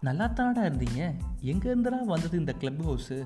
நல்லா தானடா இருந்தீங்க எங்கேருந்துடா வந்தது இந்த கிளப் ஹவுஸு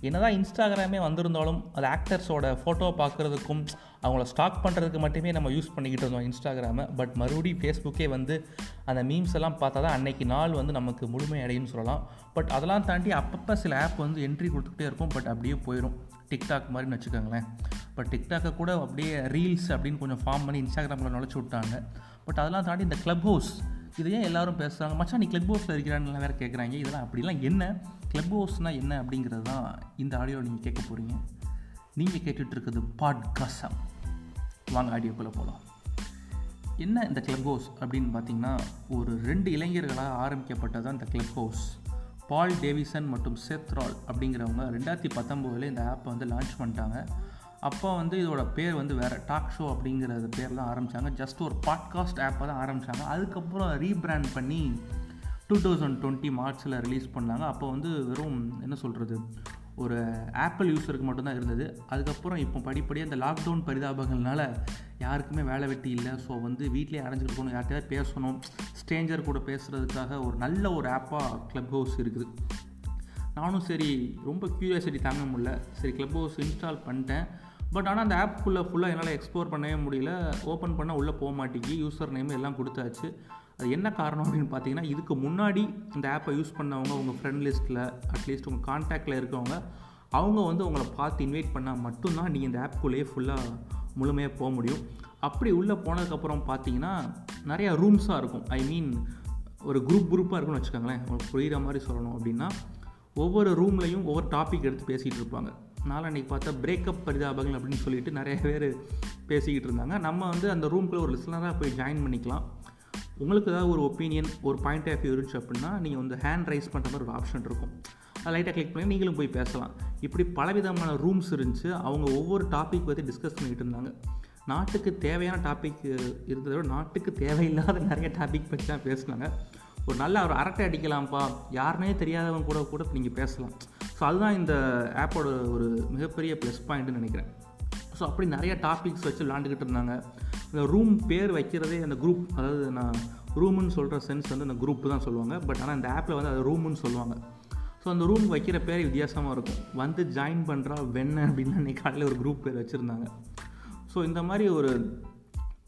என்னதான் இன்ஸ்டாகிராமே வந்திருந்தாலும் அது ஆக்டர்ஸோட ஃபோட்டோ பார்க்குறதுக்கும் அவங்கள ஸ்டாக் பண்ணுறதுக்கு மட்டுமே நம்ம யூஸ் பண்ணிக்கிட்டு இருந்தோம் இன்ஸ்டாகிராமை. பட் மறுபடியும் ஃபேஸ்புக்கே வந்து அந்த மீம்ஸ் எல்லாம் பார்த்தா தான் அன்னைக்கு நாள் வந்து நமக்கு முழுமையடையும்னு சொல்லலாம். பட் அதெல்லாம் தாண்டி அப்பப்போ சில ஆப் வந்து என்ட்ரி கொடுத்துக்கிட்டே இருக்கும். பட் அப்படியே போயிடும் டிக்டாக் மாதிரின்னு வச்சுக்கோங்களேன். பட் டிக்டாக்கை கூட அப்படியே ரீல்ஸ் அப்படின்னு கொஞ்சம் ஃபார்ம் பண்ணி இன்ஸ்டாகிராமில் நுழைச்சி விட்டாங்க. பட் அதெல்லாம் தாண்டி இந்த க்ளப் ஹவுஸ் இதை ஏன் எல்லாரும் பேசுகிறாங்க மச்சான் நீ கிளப் ஹவுஸில் இருக்கிறான்னு வேறு கேட்குறாங்க இதெல்லாம் அப்படிலாம் என்ன? கிளப் ஹவுஸ்னால் என்ன அப்படிங்கிறது தான் இந்த ஆடியோ நீங்கள் கேட்க போகிறீங்க நீங்கள் கேட்டுட்ருக்குது பாட்காசம் வாங்க ஆடியோக்குள்ளே போகலாம் என்ன இந்த கிளப் ஹவுஸ் அப்படின்னு பார்த்தீங்கன்னா ஒரு ரெண்டு இளைஞர்களாக ஆரம்பிக்கப்பட்டது தான் இந்த கிளப் ஹவுஸ் பால் டேவிசன் மற்றும் செத்ரால் அப்படிங்கிறவங்க ரெண்டாயிரத்தி பத்தொம்போதில் இந்த ஆப்பை வந்து லான்ச் பண்ணிட்டாங்க. அப்போ வந்து இதோட பேர் வந்து வேறு டாக் ஷோ அப்படிங்கிறது பேரில் ஆரம்பித்தாங்க ஜஸ்ட் ஒரு பாட்காஸ்ட் ஆப்பை தான் ஆரம்பித்தாங்க அதுக்கப்புறம் ரீபிராண்ட் பண்ணி டூ தௌசண்ட் டுவெண்ட்டி மார்ச்சில் ரிலீஸ் பண்ணாங்க. அப்போ வந்து வெறும் என்ன சொல்கிறது ஒரு ஆப்பிள் யூஸருக்கு மட்டும்தான் இருந்தது. அதுக்கப்புறம் இப்போ படிப்படியாக இந்த லாக்டவுன் பரிதாபங்கள்னால யாருக்குமே வேலை வெட்டி இல்லை. ஸோ வந்து வீட்டிலே அடைஞ்சிருக்கணும் இருக்கணும். யார்கிட்டயாவது பேசணும். ஸ்ட்ரேஞ்சர் கூட பேசுகிறதுக்காக ஒரு நல்ல ஒரு ஆப்பாக க்ளப் ஹவுஸ் இருக்குது. நானும் சரி ரொம்ப க்யூரியாசிட்டி தாங்க முடியல. சரி க்ளப் ஹவுஸ் இன்ஸ்டால் பண்ணிட்டேன். பட் ஆனால் அந்த ஆப்புக்குள்ளே ஃபுல்லாக என்னால் எக்ஸ்ப்ளோர் பண்ணவே முடியல. ஓப்பன் பண்ணால் உள்ளே போக மாட்டேங்கி யூசர் நேம் எல்லாம் கொடுத்தாச்சு. அது என்ன காரணம் அப்படின்னு பார்த்தீங்கன்னா இதுக்கு முன்னாடி இந்த ஆப்பை யூஸ் பண்ணவங்க உங்கள் ஃப்ரெண்ட் லிஸ்ட்டில் அட்லீஸ்ட் உங்கள் கான்டாக்டில் இருக்கவங்க அவங்க வந்து உங்களை பார்த்து இன்வைட் பண்ணால் மட்டும்தான் நீங்கள் இந்த ஆப்புக்குள்ளேயே ஃபுல்லாக முழுமையாக போக முடியும். அப்படி உள்ளே போனதுக்கப்புறம் பார்த்தீங்கன்னா நிறையா ரூம்ஸாக இருக்கும். ஐ மீன் ஒரு குரூப் குரூப்பாக இருக்கும்னு வச்சுக்கோங்களேன். உங்களுக்கு புரிகிற மாதிரி சொல்லணும் அப்படின்னா ஒவ்வொரு ரூம்லையும் ஒவ்வொரு டாபிக் எடுத்து பேசிகிட்டு இருப்பாங்க. நாளன்னைக்கு பார்த்தா பிரேக்கப் பரிதாபங்கள் அப்படின்னு சொல்லிட்டு நிறைய பேர் பேசிக்கிட்டு இருந்தாங்க. நம்ம வந்து அந்த ரூம்குள்ளே ஒரு லிஸ்னராக போய் ஜாயின் பண்ணிக்கலாம். உங்களுக்கு ஏதாவது ஒரு ஒப்பீனியன் ஒரு பாயிண்ட் ஆஃப் வியூ இருந்துச்சு அப்படின்னா நீங்கள் வந்து ஹேண்ட் ரைஸ் பண்ணுற மாதிரி ஒரு ஆப்ஷன் இருக்கும். அதை லைட்டாக கிளிக் பண்ணி நீங்களும் போய் பேசலாம். இப்படி பலவிதமான ரூம்ஸ் இருந்துச்சு. அவங்க ஒவ்வொரு டாபிக் பற்றி டிஸ்கஸ் பண்ணிகிட்டு இருந்தாங்க. நாட்டுக்கு தேவையான டாபிக் இருந்ததை விட நாட்டுக்கு தேவையில்லாத நிறைய டாபிக் பற்றி தான் பேசினாங்க. ஒரு நல்ல ஒரு அரட்டை அடிக்கலாம்ப்பா. யாருனே தெரியாதவங்க கூட கூட நீங்கள் பேசலாம். ஸோ அதுதான் இந்த ஆப்போட ஒரு மிகப்பெரிய ப்ளஸ் பாயிண்ட்டுன்னு நினைக்கிறேன். ஸோ அப்படி நிறைய டாபிக்ஸ் வச்சு விளாண்டுக்கிட்டு இருந்தாங்க. இந்த ரூம் பேர் வைக்கிறதே அந்த குரூப் அதாவது நான் ரூமுன்னு சொல்கிற சென்ஸ் வந்து அந்த குரூப் தான் சொல்லுவாங்க. பட் ஆனால் இந்த ஆப்பில் வந்து அது ரூமுன்னு சொல்லுவாங்க. ஸோ அந்த ரூம் வைக்கிற பேர் வித்தியாசமாக இருக்கும். வந்து ஜாயின் பண்ணுறா வெண்ண அப்படின்னு அன்றைக்கி காலையில் ஒரு குரூப் பேர் வச்சுருந்தாங்க. ஸோ இந்த மாதிரி ஒரு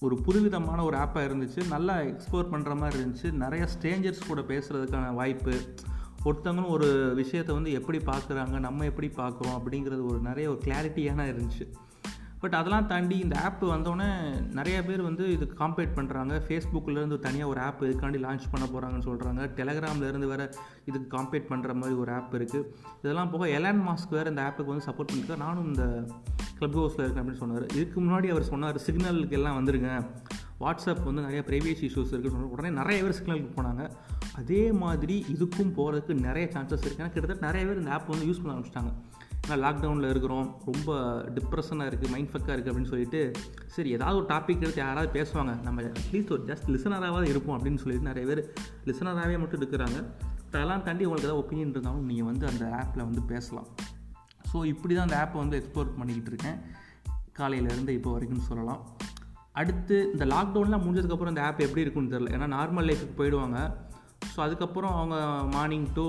ஒரு புதுவிதமான ஒரு ஆப்பாக இருந்துச்சு. நல்லா எக்ஸ்ப்ளோர் பண்ணுற மாதிரி இருந்துச்சு. நிறைய ஸ்ட்ரேஞ்சர்ஸ் கூட பேசுகிறதுக்கான வாய்ப்பு. ஒருத்தவங்களும் ஒரு விஷயத்தை வந்து எப்படி பார்க்குறாங்க நம்ம எப்படி பார்க்குறோம் அப்படிங்கிறது ஒரு நிறைய ஒரு கிளாரிட்டியான இருந்துச்சு. பட் அதெல்லாம் தாண்டி இந்த ஆப் வந்தோடனே நிறைய பேர் வந்து இதுக்கு காம்பேட் பண்ணுறாங்க ஃபேஸ்புக்கிலேருந்து தனியாக ஒரு ஆப் இதுக்காண்டி லான்ச் பண்ண போகிறாங்கன்னு சொல்கிறாங்க டெலகிராம்லேருந்து வேறு இதுக்கு காம்பேட் பண்ணுற மாதிரி ஒரு ஆப் இருக்குது இதெல்லாம் போக எலான் மாஸ்க் வேறு இந்த ஆப்புக்கு வந்து சப்போர்ட் பண்ணியிருக்காரு நானும் இந்த க்ளப் ஹவுஸில் இருக்கேன் அப்படின்னு சொன்னார். இதுக்கு முன்னாடி அவர் சொன்னார் சிக்னலுக்கு எல்லாம் வந்துருங்க. வாட்ஸ்அப் வந்து நிறைய ப்ரைவேசி இஷ்யூஸ் இருக்குன்னு சொன்னார். உடனே நிறைய பேர் சிக்னலுக்கு போனாங்க. அதே மாதிரி இதுக்கும் போகிறதுக்கு நிறைய சான்சஸ் இருக்குது ஏன்னா கிட்டத்தட்ட நிறைய பேர் இந்த ஆப் வந்து யூஸ் பண்ண ஆரம்பிச்சிட்டாங்க. ஏன்னா லாக்டவுனில் இருக்கிறோம் ரொம்ப டிப்ரெஷனாக இருக்குது மைண்ட் ஃபக்காக இருக்குது அப்படின்னு சொல்லிட்டு சரி ஏதாவது ஒரு டாபிக் எடுத்து யாராவது பேசுவாங்க. நம்ம அட்லீஸ்ட் ஒரு ஜஸ்ட் லிசனராகவாது இருப்போம் அப்படின்னு சொல்லிட்டு நிறைய பேர் லிசனராகவே மட்டும் இருக்கிறாங்க. அதெல்லாம் தாண்டி உங்களுக்கு ஏதாவது ஒப்பீனியன் இருந்தாலும் நீங்கள் வந்து அந்த ஆப்பில் வந்து பேசலாம். ஸோ இப்படி தான் அந்த ஆப்பை வந்து எக்ஸ்ப்ளோர் பண்ணிக்கிட்டு இருக்கேன். காலையிலேருந்து இப்போ வரைக்கும் சொல்லலாம். அடுத்து இந்த லாக்டவுன்லாம் முடிஞ்சதுக்கப்புறம் இந்த ஆப் எப்படி இருக்குன்னு தெரில ஏன்னா நார்மல் லைஃபுக்கு போயிடுவாங்க. ஸோ அதுக்கப்புறம் அவங்க மார்னிங் டு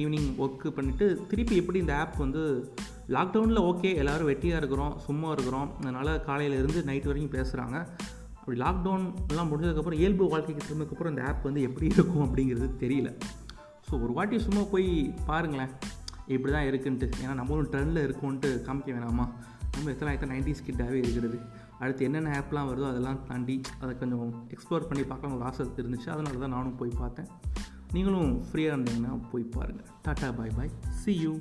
ஈவினிங் ஒர்க்கு பண்ணிவிட்டு திருப்பி எப்படி இந்த ஆப் வந்து லாக்டவுனில் ஓகே எல்லோரும் வெட்டியாக இருக்கிறோம் சும்மா இருக்கிறோம் அதனால் காலையிலேருந்து நைட் வரைக்கும் பேசுகிறாங்க அப்படி லாக்டவுன் எல்லாம் முடிஞ்சதுக்கப்புறம் இயல்பு வாழ்க்கைக்கு திரும்பக்கப்புறம் இந்த ஆப் வந்து எப்படி இருக்கும் அப்படிங்கிறது தெரியல. ஸோ ஒரு வாட்டி சும்மா போய் பாருங்களேன் இப்படி தான் இருக்குன்ட்டு. ஏன்னா நம்மளும் ட்ரெண்டில் இருக்கும்ன்ட்டு காமிக்க வேணாமா? நம்ம எத்தனை எத்தனை நைன்டிஸ் கிட்டாகவே இருக்கிறது. அடுத்து என்னென்ன ஆப்லாம் வருதோ அதெல்லாம் தாண்டி அதை கொஞ்சம் எக்ஸ்ப்ளோர் பண்ணி பார்க்கலாம் ஒரு ஆசை இருந்துச்சு. அதனால தான் நானும் போய் பார்த்தேன். நீங்களும் ஃப்ரீயாக இருந்தீங்கன்னா போய் பாருங்கள் tata bye bye see you